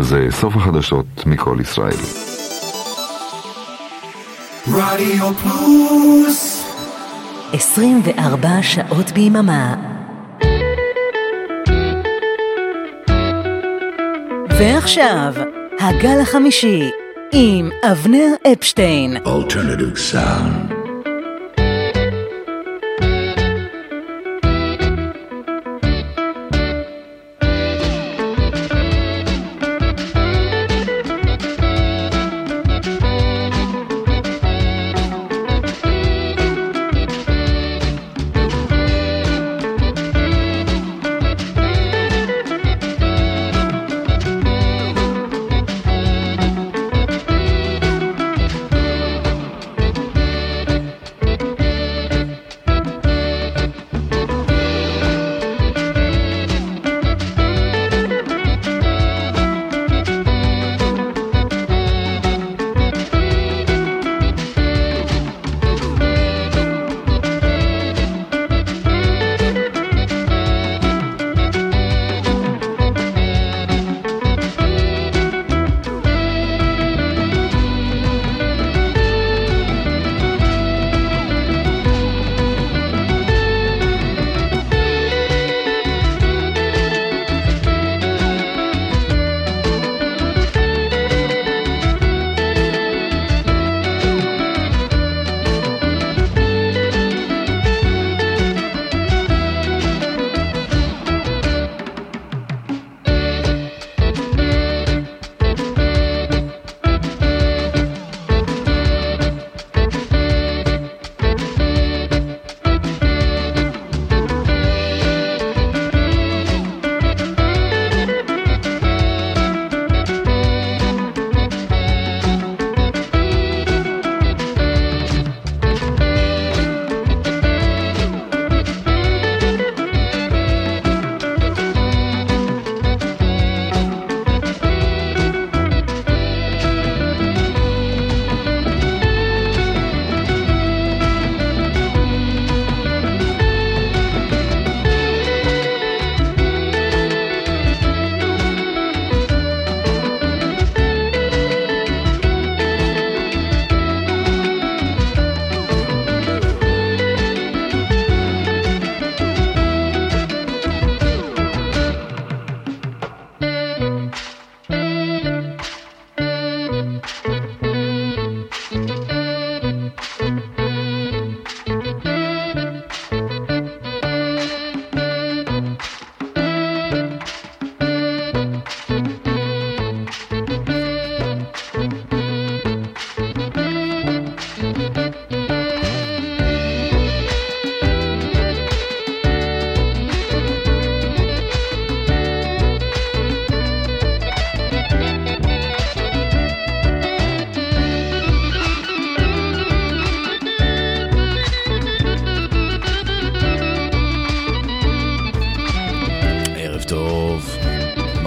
זה סוף החדשות מכל ישראל. רדיו פלוס 24 שעות ביממה. ועכשיו, הגל החמישי, עם אבנר אפשטיין. Alternative Sound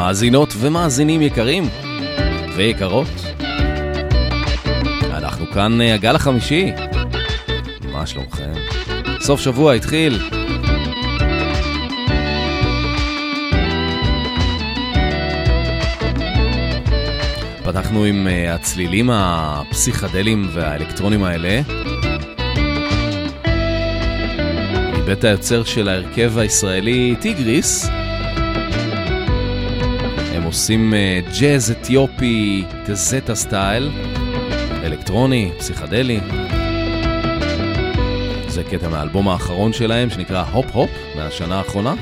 מאזינות ומאזינים יקרים ויקרות. אנחנו כאן אה, הגל החמישי. מה שלומכם? סוף שבוע התחיל. פתחנו עם אה, הצלילים הפסיכדליים והאלקטרונים האלה. מבית היוצר של ההרכב הישראלי טיגריס. עושים אה, ג'אז אתיופי, תזטה style, אלקטרוני, פסיכדלי. זה קטע מהאלבום האחרון שלהם שנקרא הופ הופ מהשנה האחרונה.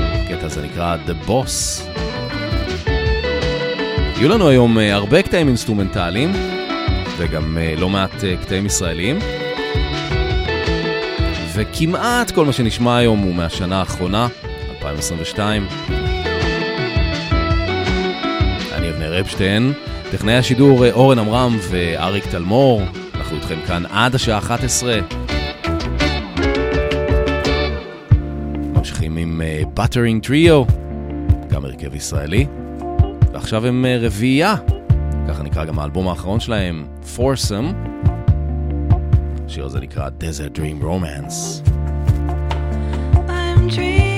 הקטע הזה נקרא The Boss. יהיו לנו היום אה, הרבה קטעים אינסטרומנטליים וגם אה, לא מעט קטעים ישראליים. וכמעט כל מה שנשמע היום הוא מהשנה האחרונה, 2022. אפשטיין, טכנאי השידור אה, אורן עמרם ואריק תלמור, אנחנו איתכם כאן עד השעה 11. ממשיכים עם בטרינג טריו, גם הרכב ישראלי, ועכשיו הם אה, רביעייה, ככה נקרא גם האלבום האחרון שלהם, פורסם. השיר הזה נקרא Desert Dream Romance. I'm dreaming,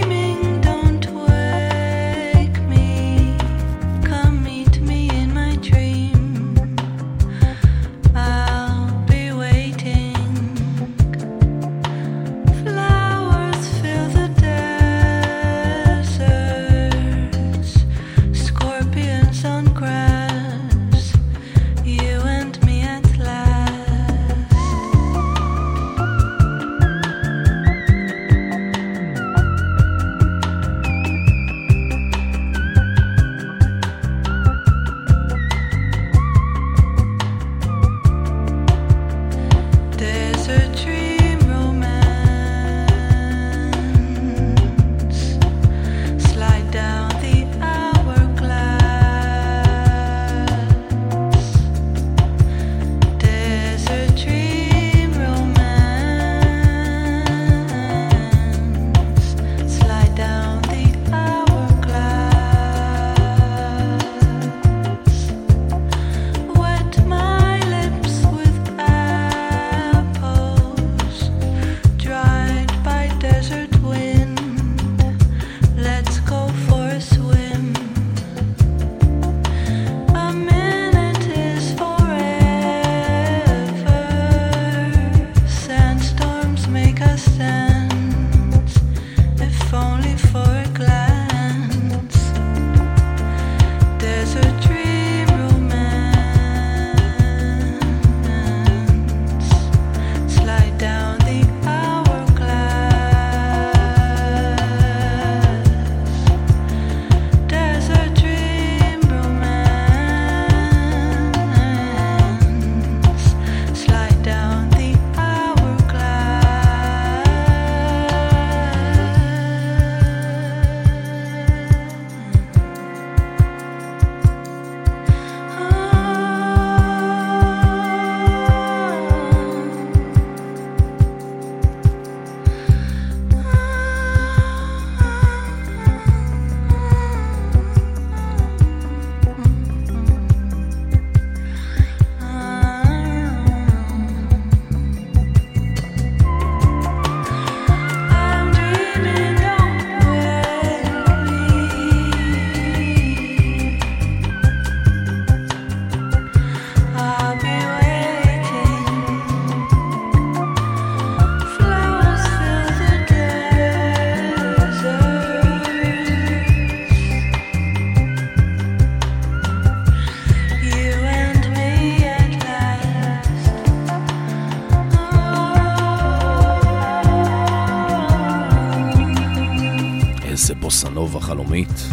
חלומית.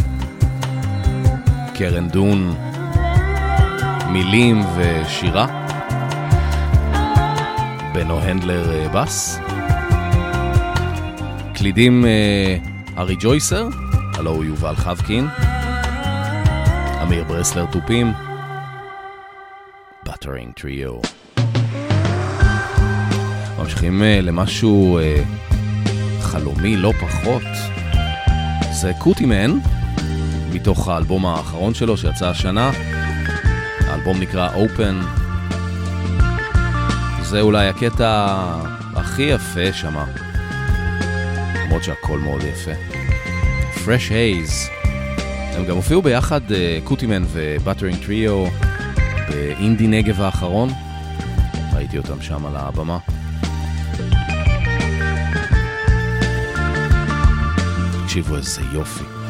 קרן דון, מילים ושירה. בנו הנדלר אה, בס. קלידים ארי אה, ג'ויסר, הלו הוא יובל חבקין. אמיר ברסלר תופים. בטרינג טריו. ממשיכים אה, למשהו חלומי לא פחות. זה קוטימן, מתוך האלבום האחרון שלו שיצא השנה. האלבום נקרא Open. זה אולי הקטע הכי יפה שמה. למרות שהכל מאוד יפה. Fresh Haze. הם גם הופיעו ביחד, קוטימן ובטרינג טריו, באינדי נגב האחרון. ראיתי אותם שם על הבמה. și vă să.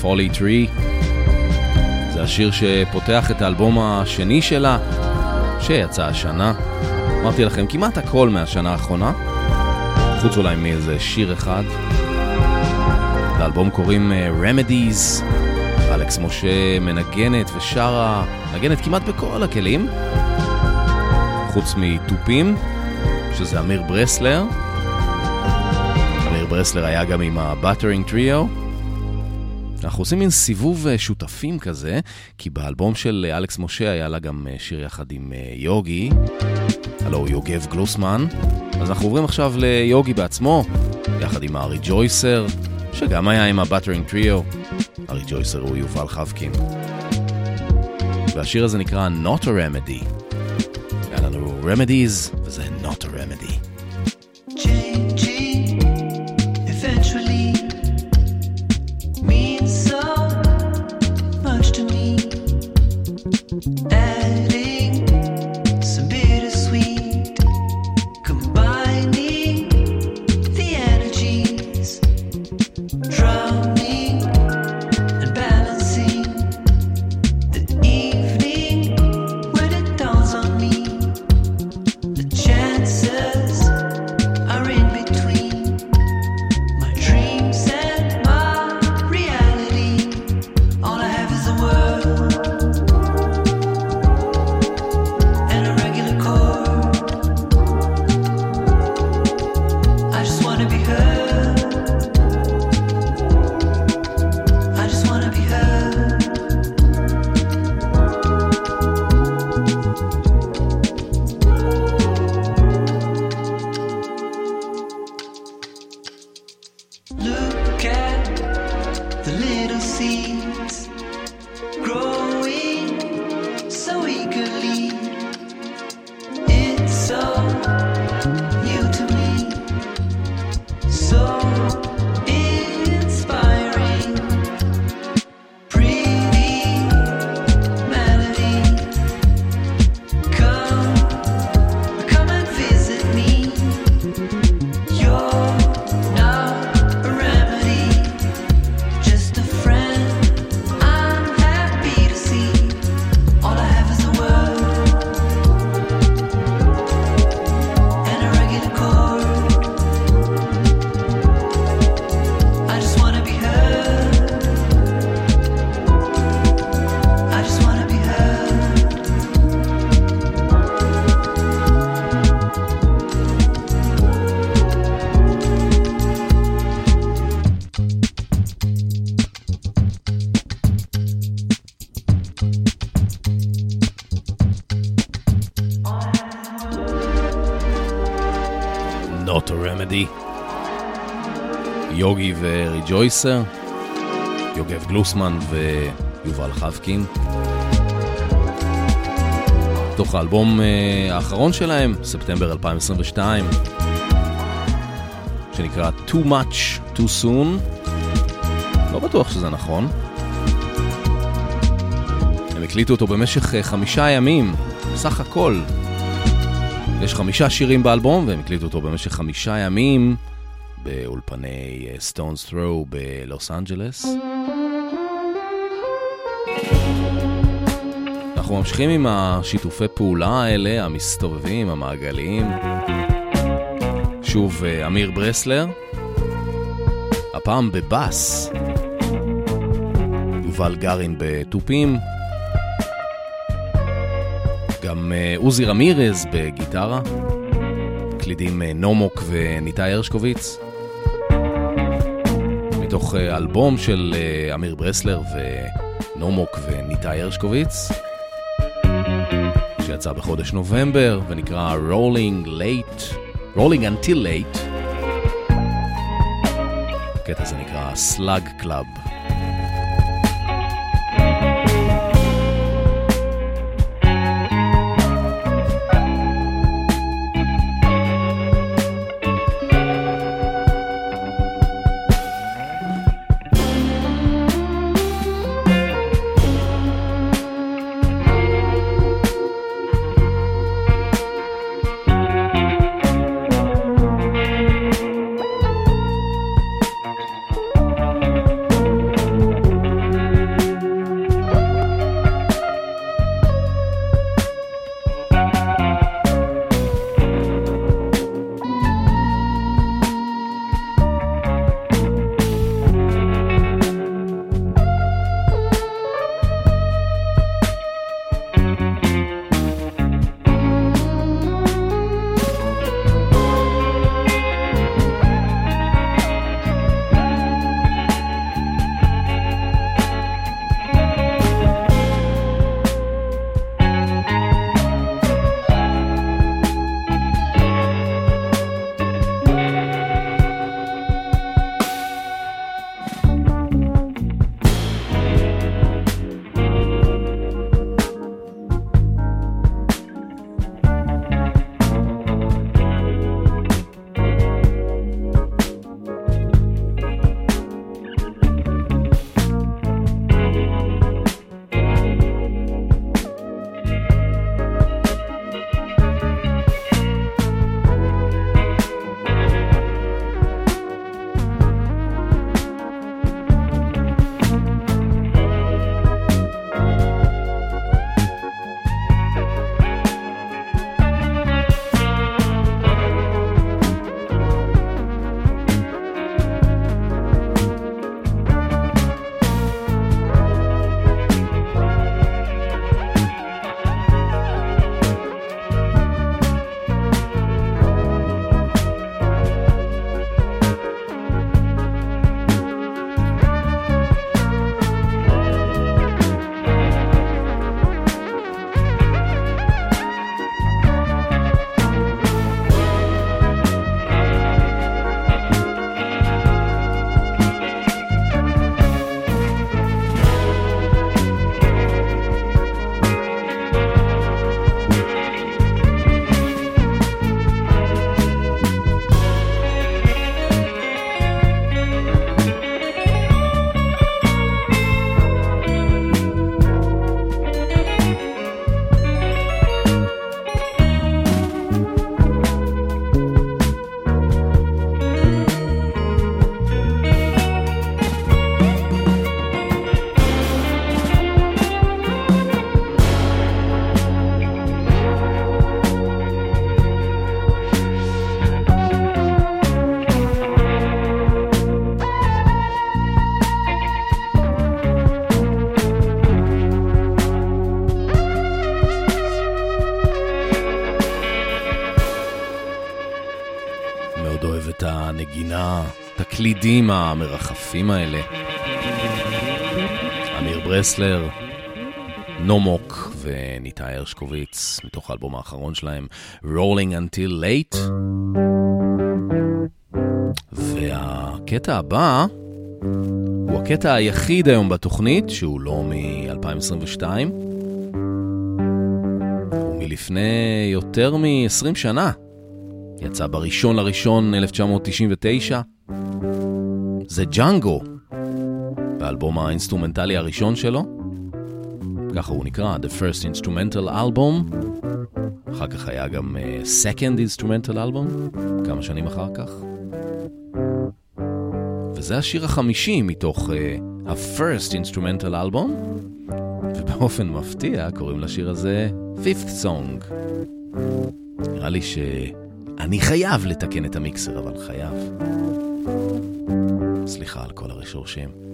פולי טרי. זה השיר שפותח את האלבום השני שלה, שיצא השנה. אמרתי לכם, כמעט הכל מהשנה האחרונה, חוץ אולי מאיזה שיר אחד. לאלבום קוראים אה, Remedies, אלכס משה מנגנת ושרה, מנגנת כמעט בכל הכלים, חוץ מתופים, שזה אמיר ברסלר. אמיר ברסלר היה גם עם ה Buttering Trio. אנחנו עושים מין סיבוב אה, שותפים כזה, כי באלבום של אה, אלכס משה היה לה גם שיר יחד עם יוגי, הלו יוגב גלוסמן. אז אנחנו עוברים עכשיו ליוגי בעצמו, יחד עם Rejoicer, שגם היה עם ה Buttering Trio. Rejoicer הוא יובל חבקין. והשיר הזה נקרא Not a Remedy. היה לנו Remedies, וזה Not a Remedy. וריג'ויסר, יוגב גלוסמן ויובל חבקין. תוך האלבום אה, האחרון שלהם, ספטמבר 2022, שנקרא Too Much Too Soon. לא בטוח שזה נכון. הם הקליטו אותו במשך אה, חמישה ימים, בסך הכל. יש חמישה שירים באלבום, והם הקליטו אותו במשך חמישה ימים. באולפני סטונס אה, ת'רו בלוס אנג'לס. אנחנו ממשיכים עם השיתופי פעולה האלה, המסתובבים, המעגליים. שוב, אה, אמיר ברסלר, הפעם בבאס. יובל גרין בתופים. גם אה, עוזי רמירז בגיטרה. מקלידים נומוק וניתאי הרשקוביץ. מתוך אה, אלבום של אה, אמיר ברסלר ונומוק וניתאי הרשקוביץ, שיצא בחודש נובמבר ונקרא Rolling Late, Rolling Until Late. הקטע הזה נקרא Slug Club. את הקלידים המרחפים האלה. אמיר ברסלר, נומוק וניתאי הרשקוביץ, מתוך האלבום האחרון שלהם, Rolling Until Late. והקטע הבא הוא הקטע היחיד היום בתוכנית, שהוא לא מ-2022. הוא מלפני יותר מ-20 שנה. יצא בראשון לראשון 1999. זה ג'אנגו, באלבום האינסטרומנטלי הראשון שלו. ככה הוא נקרא, The First Instrumental Album. אחר כך היה גם אה, Second Instrumental Album, כמה שנים אחר כך. וזה השיר החמישי מתוך אה, ה-First Instrumental Album, ובאופן מפתיע קוראים לשיר הזה Fifth Song. נראה לי שאני חייב לתקן את המיקסר, אבל חייב. סליחה על כל הרשורשים.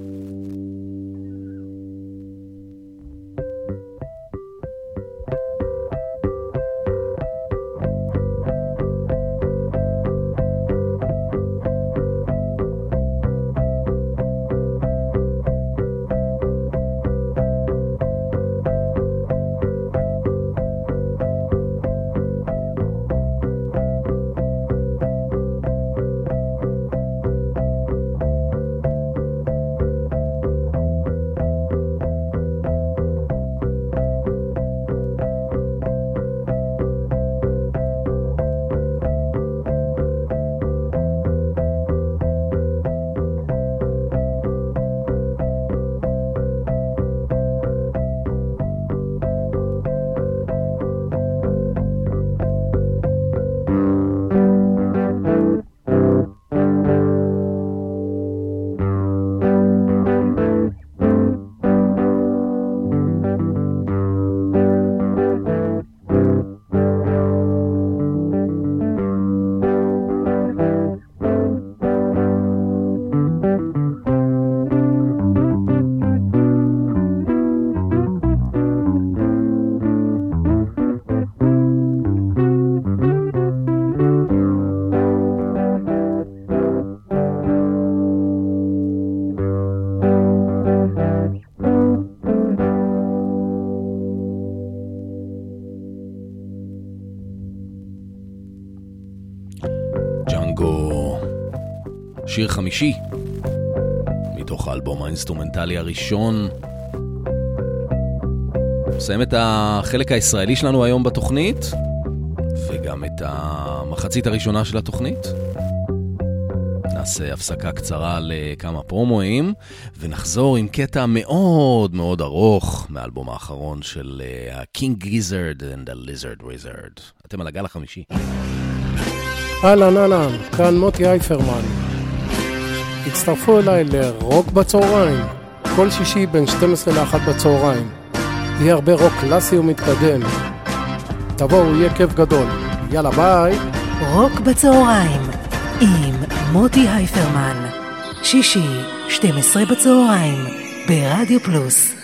חמישי, מתוך האלבום האינסטרומנטלי הראשון. נסיים את החלק הישראלי שלנו היום בתוכנית, וגם את המחצית הראשונה של התוכנית. נעשה הפסקה קצרה לכמה פרומואים, ונחזור עם קטע מאוד מאוד ארוך מהאלבום האחרון של ה-King Gizzard and the Lizard Wizard. אתם על הגל החמישי. אהלן אהלן, כאן מוטי אייפרמן. הצטרפו אליי לרוק בצהריים, כל שישי בין 12 ל-1 בצהריים. יהיה הרבה רוק קלאסי ומתקדם. תבואו, יהיה כיף גדול. יאללה, ביי. רוק בצהריים, עם מוטי אייפרמן. שישי, 12 בצהריים, ברדיו פלוס.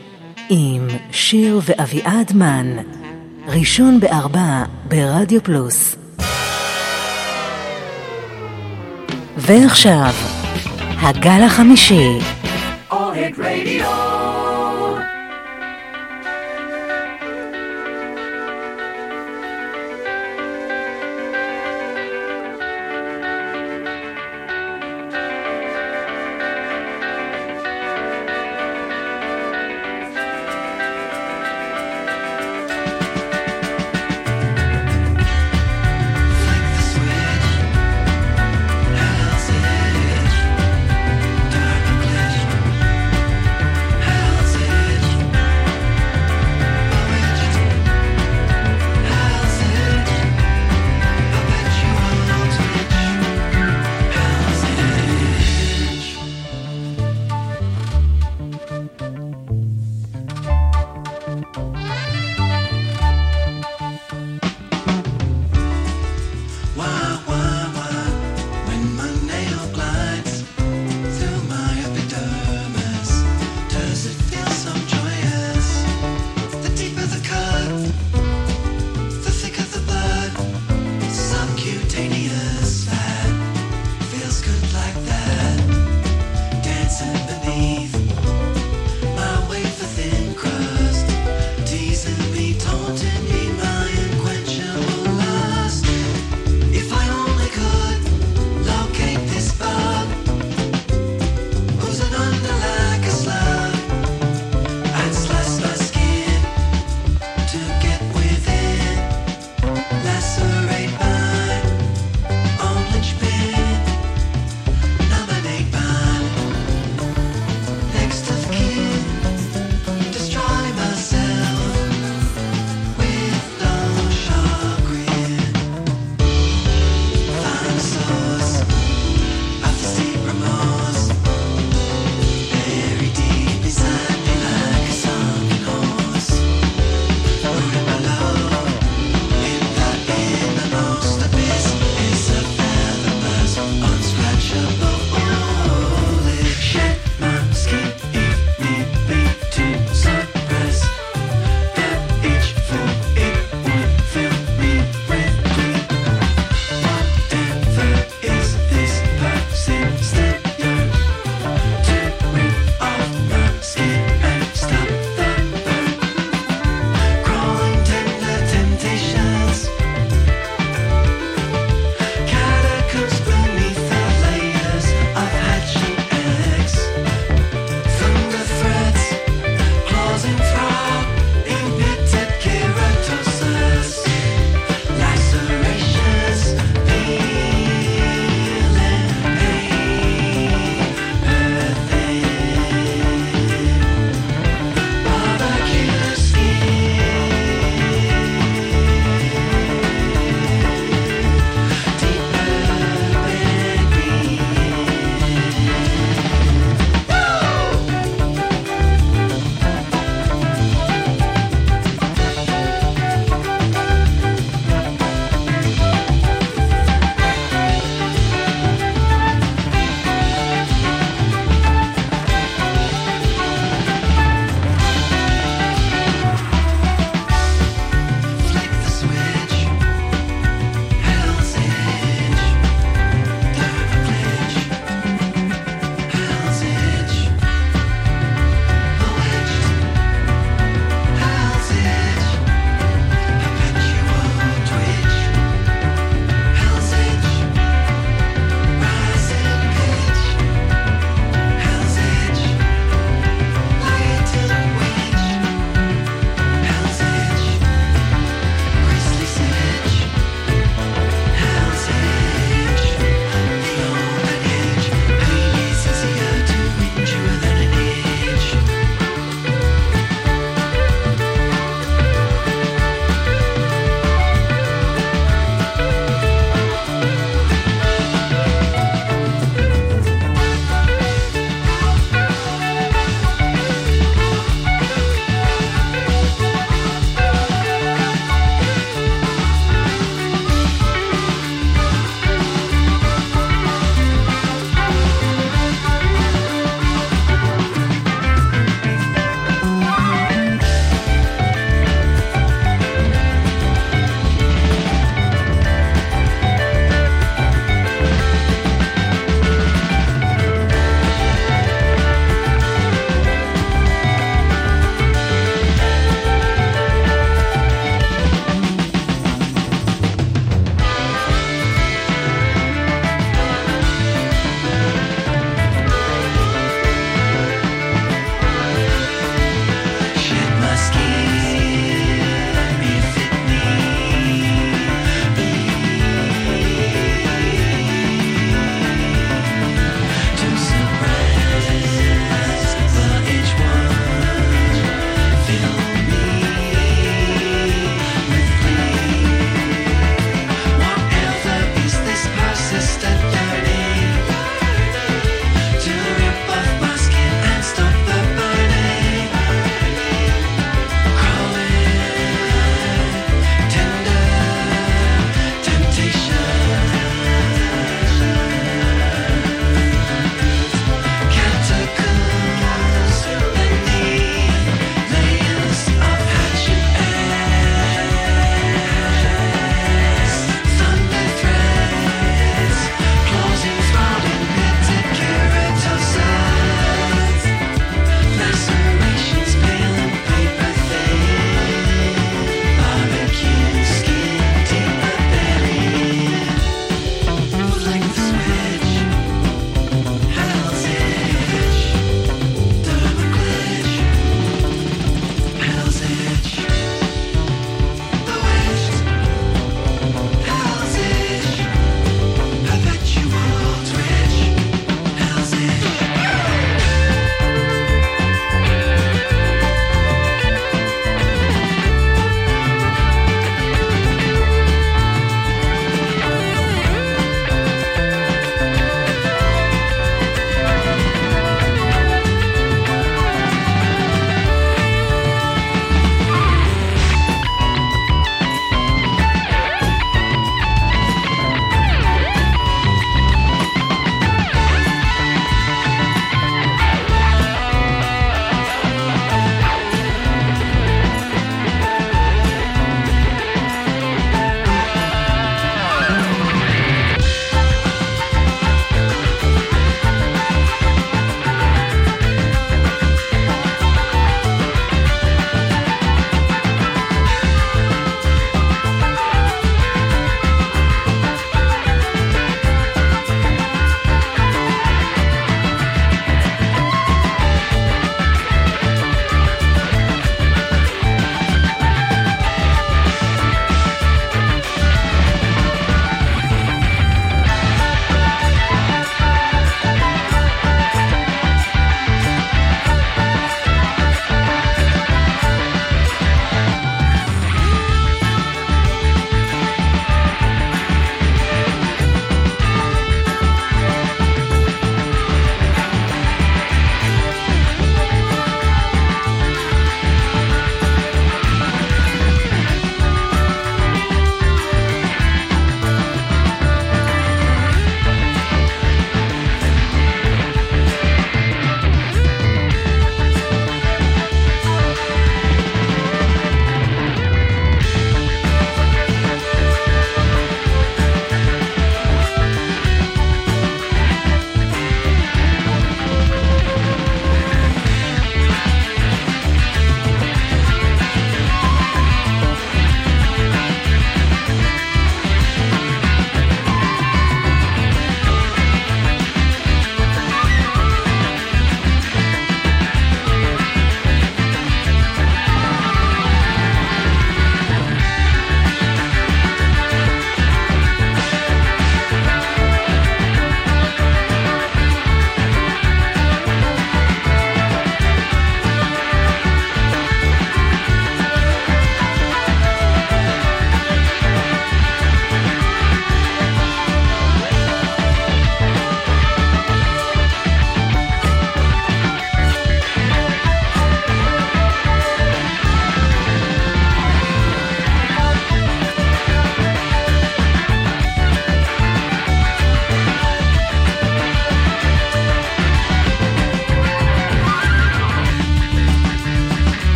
עם שיר ואביעד מן, ראשון בארבע ברדיו פלוס. ועכשיו, הגל החמישי. אוהד רדיו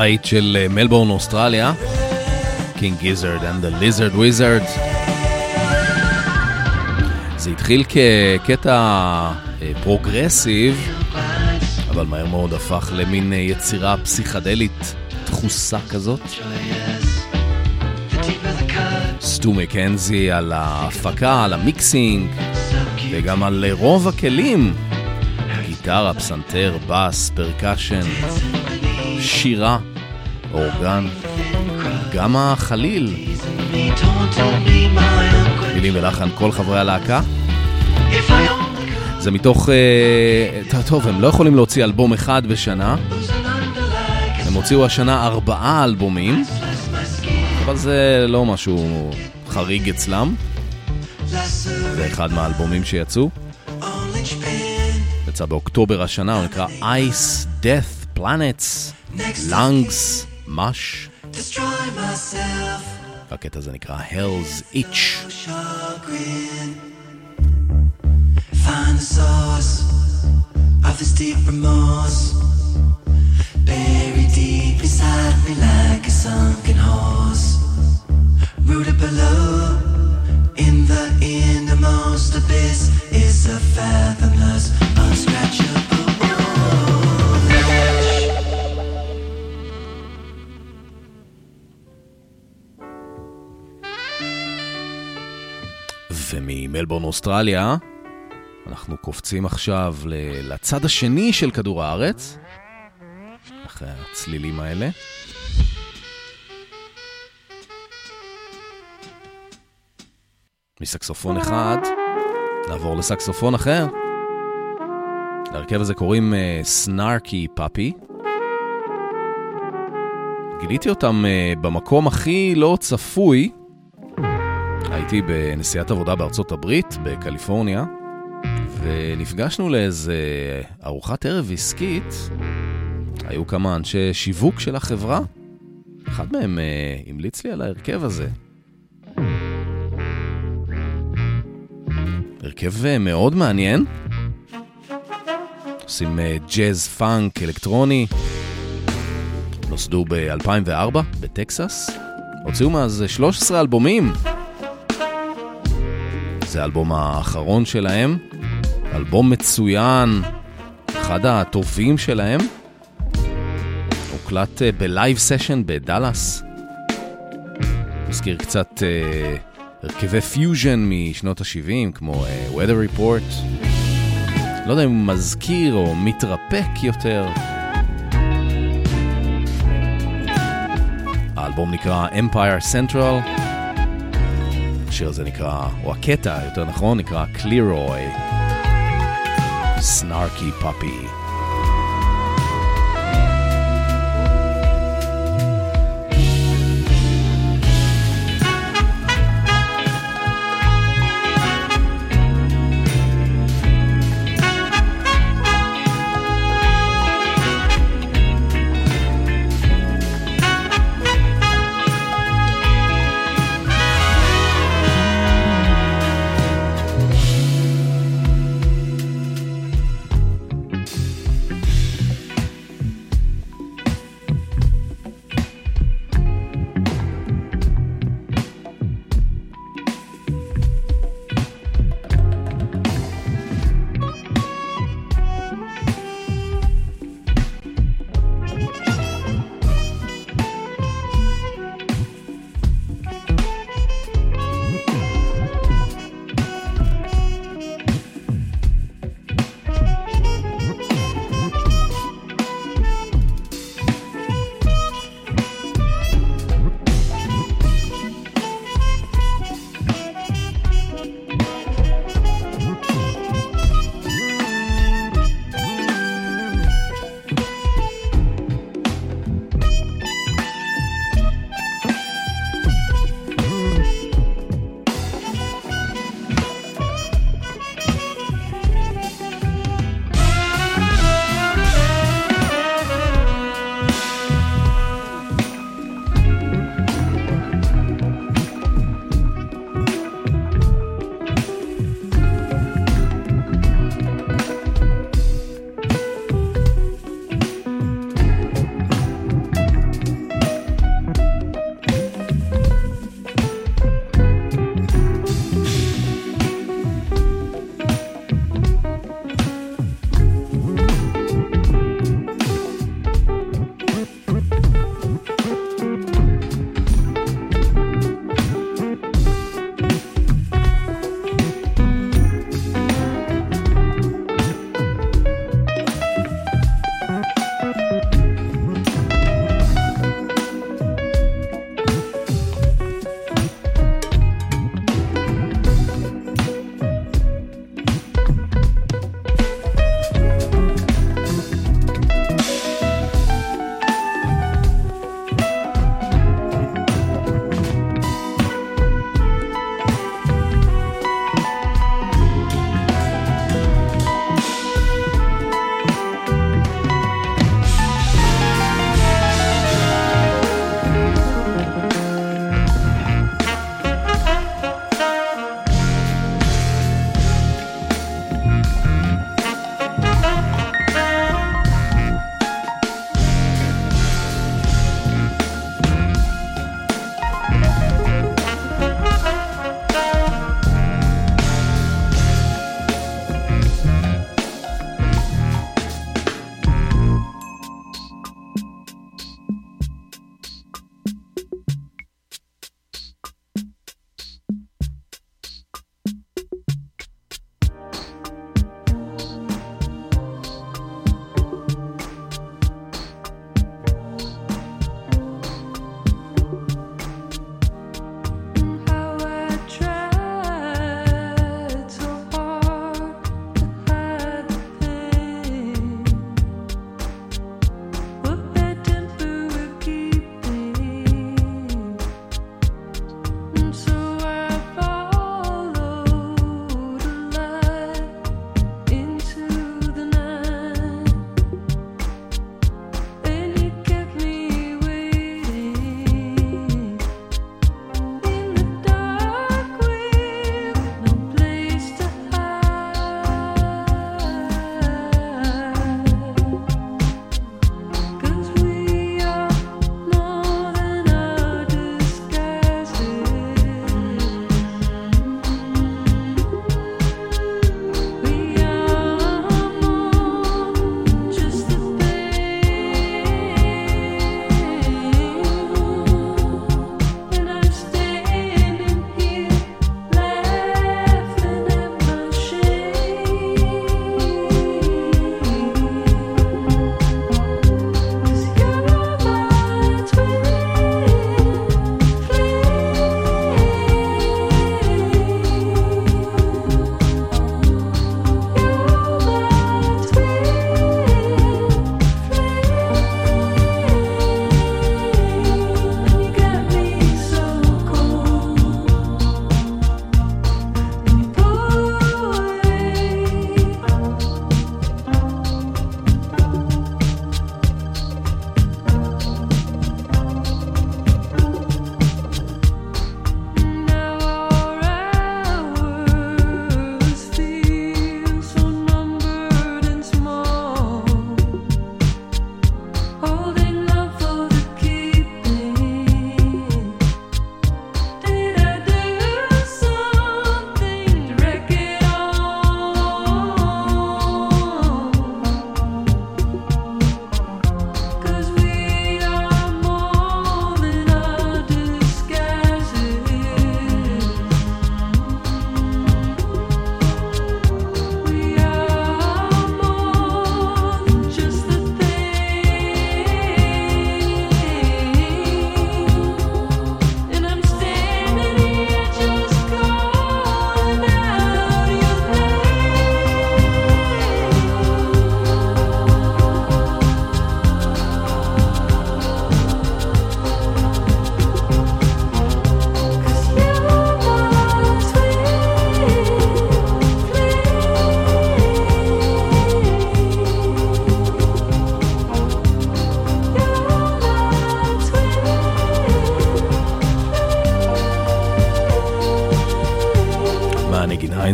הבית של אה, מלבורן, אוסטרליה, King Gizzard and the Lizard Wizard. זה התחיל כקטע אה, progressive, אבל מהר מאוד הפך למין אה, יצירה פסיכדלית דחוסה כזאת. סטו מקנזי על ההפקה, על ה mixing, וגם על רוב הכלים. גיטרה, פסנתר, בס, פרקשן, שירה, אורגן, גם החליל. מילים ולחן כל חברי הלהקה. זה מתוך... אה, טוב, הם לא יכולים להוציא אלבום אחד בשנה. הם הוציאו השנה ארבעה אלבומים, אבל זה לא משהו חריג אצלם. זה אחד מהאלבומים שיצאו. יצא באוקטובר השנה, הוא נקרא Ice Death Planets, Lungs, Mush. הקטע הזה נקרא Hell's Itch. Find the source of this deep remorse. Buried deep inside me like a sunken horse. Rooted below, in the innermost abyss, is a fathomless, unscratchable וממלבורן, אוסטרליה, אנחנו קופצים עכשיו לצד השני של כדור הארץ, אחרי הצלילים האלה. מסקסופון אחד, נעבור לסקסופון אחר. להרכב הזה קוראים סנארקי uh, פאפי. גיליתי אותם uh, במקום הכי לא צפוי. הייתי בנסיעת עבודה בארצות הברית, בקליפורניה, ונפגשנו לאיזה ארוחת ערב עסקית. היו כמה אנשי שיווק של החברה. אחד מהם uh, המליץ לי על ההרכב הזה. הרכב uh, מאוד מעניין. עושים uh, ג'אז פאנק אלקטרוני. נוסדו ב-2004 בטקסס. הוציאו מאז 13 אלבומים. זה האלבום האחרון שלהם. אלבום מצוין, אחד הטובים שלהם. הוקלט אה, ב live session בדאלאס. מזכיר קצת אה, הרכבי פיוז'ן משנות ה-70, כמו אה, Weather Report. לא יודע אם הוא מזכיר או מתרפק יותר. האלבום נקרא Empire Central. השיר הזה נקרא, או הקטע, יותר נכון, נקרא Cliroy. Snarky Puppy.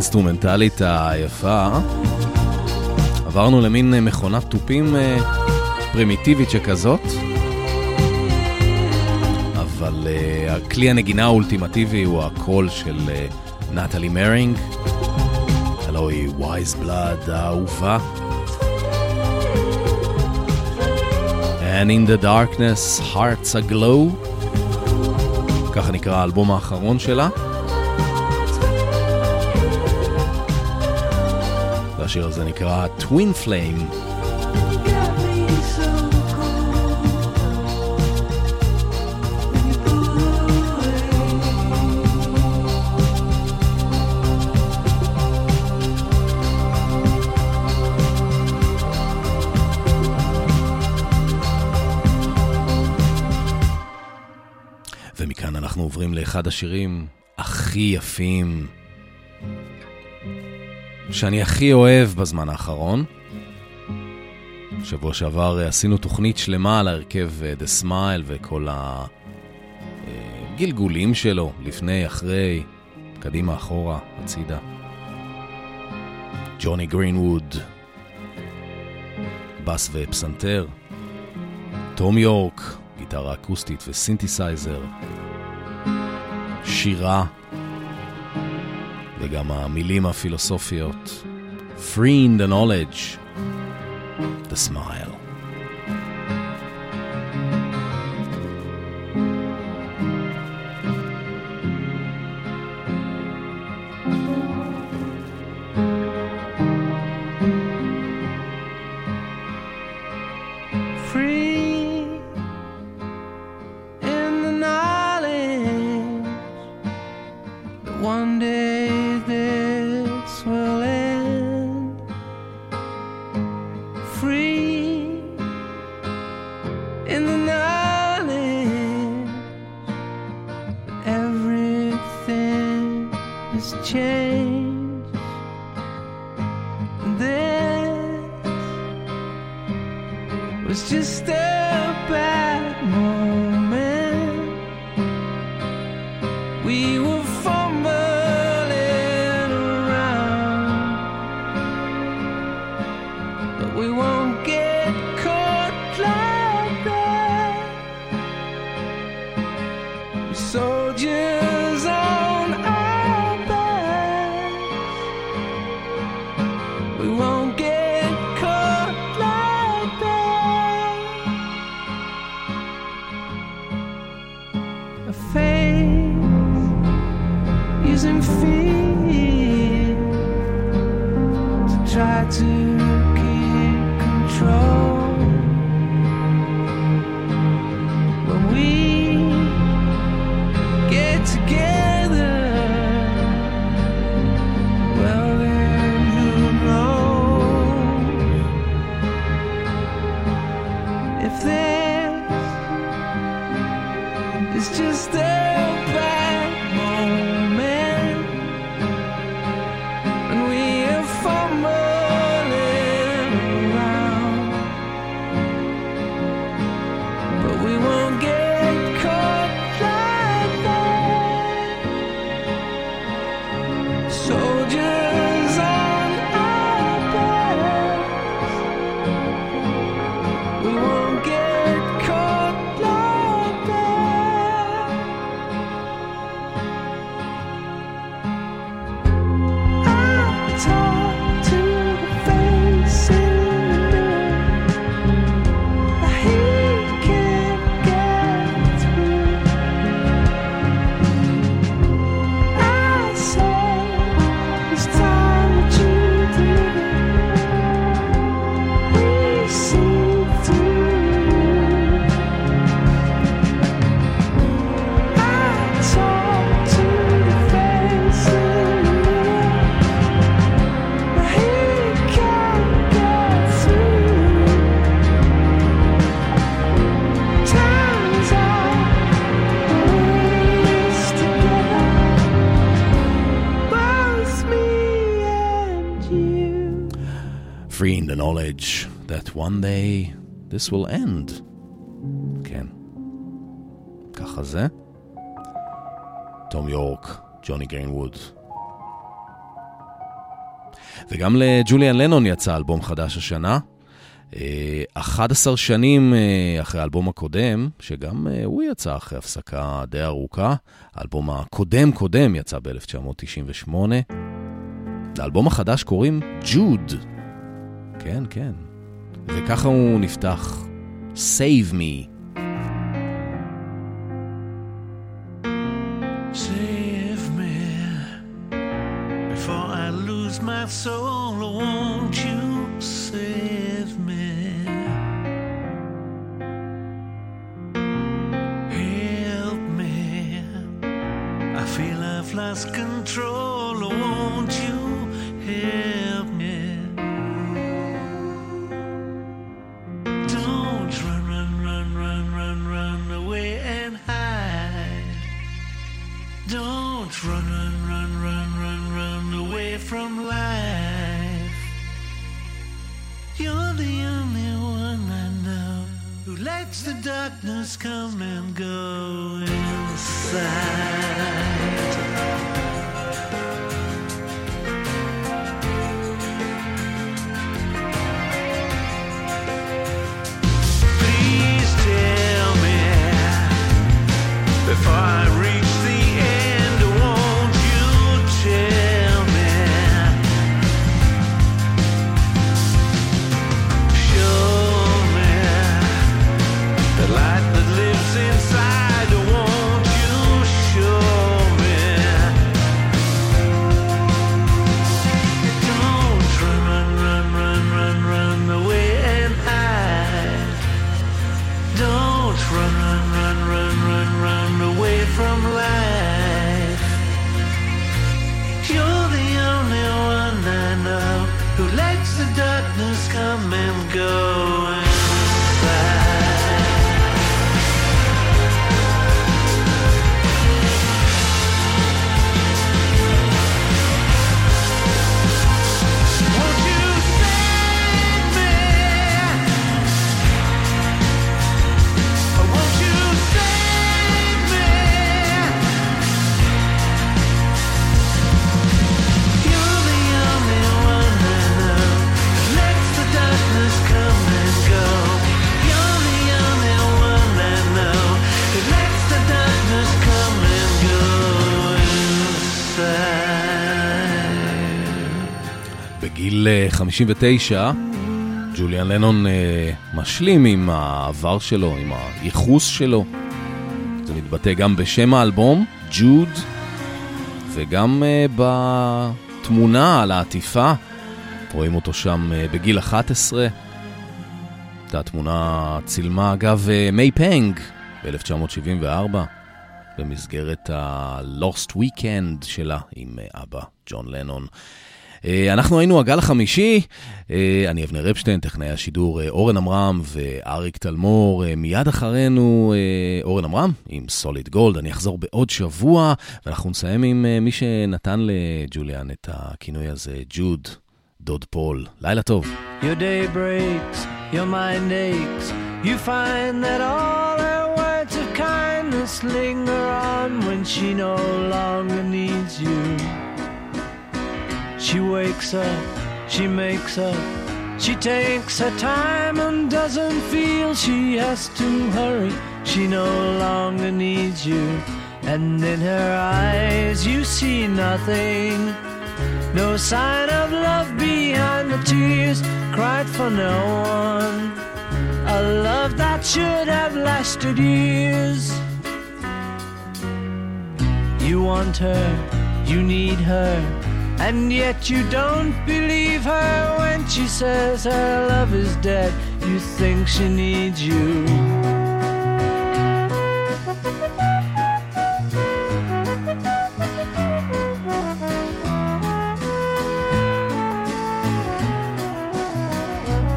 האינסטרומנטלית היפה. עברנו למין אה, מכונת תופים אה, פרימיטיבית שכזאת. אבל אה, הכלי הנגינה האולטימטיבי הוא הקול של נטלי מרינג. הלוא היא Weyes Blood האהובה. And in the darkness, hearts aglow. ככה נקרא האלבום האחרון שלה. והשיר הזה נקרא Twin Flame. עוברים לאחד השירים הכי יפים שאני הכי אוהב בזמן האחרון. שבוע שעבר עשינו תוכנית שלמה על ההרכב אה, The Smile וכל הגלגולים שלו, לפני, אחרי, קדימה, אחורה, הצידה. ג'וני גרינווד, בס ופסנתר, תום יורק, גיטרה אקוסטית וסינתסייזר, שירה, וגם המילים הפילוסופיות. Freeing the knowledge, the smile. One day this will end. כן, ככה זה. תום יורק, ג'וני גריינווד. וגם לג'וליאן לנון יצא אלבום חדש השנה. 11 שנים אחרי האלבום הקודם, שגם הוא יצא אחרי הפסקה די ארוכה. האלבום הקודם-קודם יצא ב-1998. לאלבום החדש קוראים ג'וד. כן, כן. וככה הוא נפתח, Save Me. 59, ג'וליאן לנון אה, משלים עם העבר שלו, עם הייחוס שלו. זה מתבטא גם בשם האלבום, ג'וד, וגם אה, בתמונה על העטיפה. רואים אותו שם אה, בגיל 11. את התמונה צילמה אגב אה, מיי פנג ב-1974, במסגרת ה-Lost Weekend שלה עם אה, אבא ג'ון לנון. אה, אנחנו היינו הגל החמישי, אה, אני אבנר אפשטיין, טכנאי השידור אה, אורן עמרם ואריק תלמור. מיד אחרינו אורן עמרם עם סוליד גולד. אני אחזור בעוד שבוע, ואנחנו נסיים עם מי שנתן לג'וליאן את הכינוי הזה, ג'וד, דוד פול. לילה טוב. Your day breaks, your mind aches. You find that all her words of kindness linger on when she no longer needs you. She wakes up, she makes up, she takes her time and doesn't feel she has to hurry. She no longer needs you. And in her eyes, you see nothing. No sign of love behind the tears cried for no one. A love that should have lasted years. You want her, you need her, and yet you don't believe her when she says her love is dead. You think she needs you.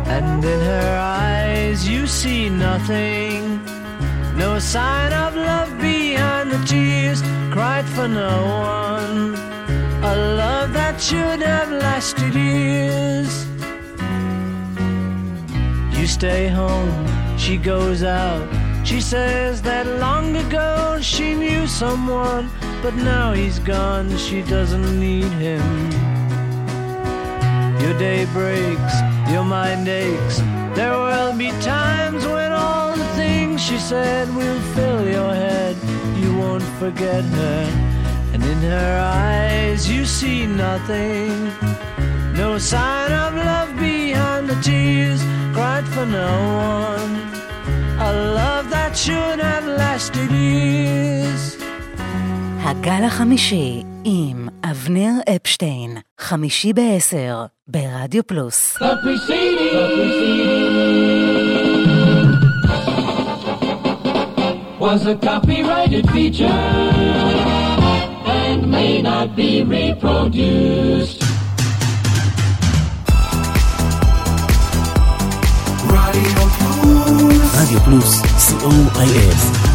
And in her eyes you see nothing. No sign of love behind the tears cried for no one. Should have lasted years. You stay home, she goes out. She says that long ago she knew someone, but now he's gone, she doesn't need him. Your day breaks, your mind aches. There will be times when all the things she said will fill your head. You won't forget her, and in her eyes you see nothing. No sign of love behind the tears cried for no one. A love that should have lasted years. הגל החמישי עם אבנר אפשטיין, חמישי בעשר, ברדיו פלוס. The preceding, the preceding was a copyrighted feature and may not be reproduced. Radio Plus, Radio Plus, COIF.